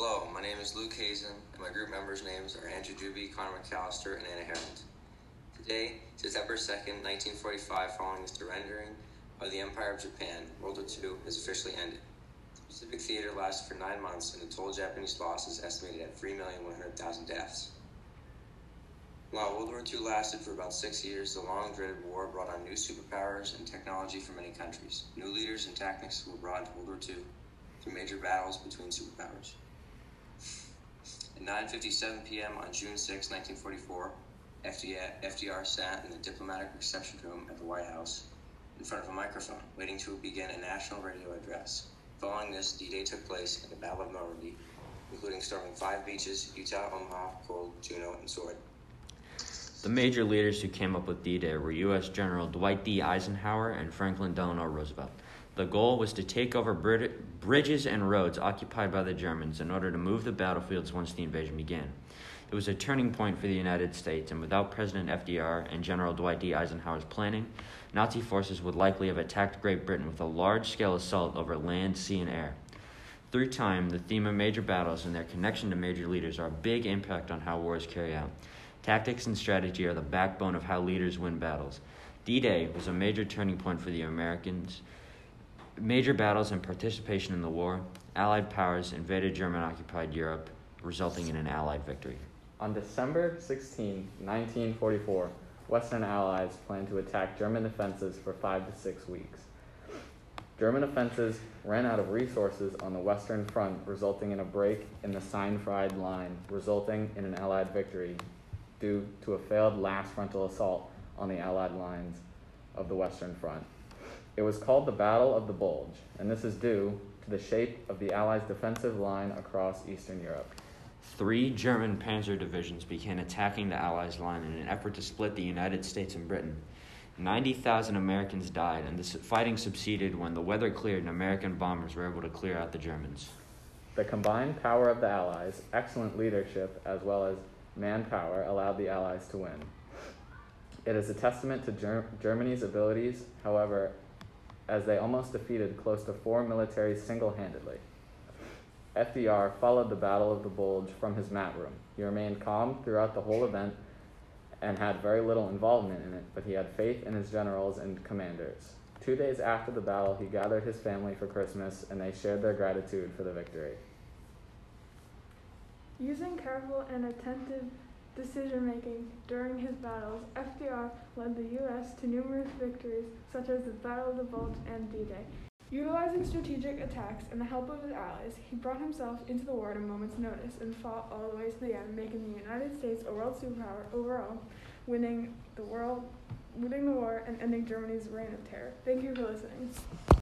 Hello, my name is Luke Hazen, and my group members' names are Andrew Juby, Conor McAllister, and Anna Harrend. Today, September 2nd, 1945, following the surrendering of the Empire of Japan, World War II has officially ended. The Pacific Theater lasted for nine months, and the total Japanese loss is estimated at 3,100,000 deaths. While World War II lasted for about six years, the long dreaded war brought on new superpowers and technology for many countries. New leaders and tactics were brought into World War II through major battles between superpowers. At 9:57 p.m. on June 6, 1944, FDR, FDR sat in the diplomatic reception room at the White House in front of a microphone, waiting to begin a national radio address. Following this, D-Day took place in the Battle of Normandy, including storming five beaches: Utah, Omaha, Gold, Juno, and Sword. The major leaders who came up with D Day were U.S. General Dwight D. Eisenhower and Franklin Delano Roosevelt. The goal was to take over Brit- bridges and roads occupied by the Germans in order to move the battlefields once the invasion began. It was a turning point for the United States, and without President FDR and General Dwight D. Eisenhower's planning, Nazi forces would likely have attacked Great Britain with a large scale assault over land, sea, and air. Through time, the theme of major battles and their connection to major leaders are a big impact on how wars carry out. Tactics and strategy are the backbone of how leaders win battles. D Day was a major turning point for the Americans. Major battles and participation in the war, Allied powers invaded German occupied Europe, resulting in an Allied victory. On December 16, 1944, Western Allies planned to attack German defenses for five to six weeks. German offenses ran out of resources on the Western Front, resulting in a break in the Siegfried Line, resulting in an Allied victory due to a failed last frontal assault on the Allied lines of the Western Front. It was called the Battle of the Bulge, and this is due to the shape of the Allies' defensive line across Eastern Europe. Three German panzer divisions began attacking the Allies' line in an effort to split the United States and Britain. 90,000 Americans died, and the fighting subsided when the weather cleared and American bombers were able to clear out the Germans. The combined power of the Allies, excellent leadership, as well as manpower allowed the Allies to win. It is a testament to Ger- Germany's abilities, however, as they almost defeated close to four militaries single handedly. FDR followed the Battle of the Bulge from his map room. He remained calm throughout the whole event and had very little involvement in it, but he had faith in his generals and commanders. Two days after the battle, he gathered his family for Christmas and they shared their gratitude for the victory. Using careful and attentive decision making during his battles, FDR led the U.S. to numerous victories, such as the Battle of the Bulge and D Day. Utilizing strategic attacks and the help of his allies, he brought himself into the war at a moment's notice and fought all the way to the end, making the United States a world superpower overall, winning the world, winning the war, and ending Germany's reign of terror. Thank you for listening.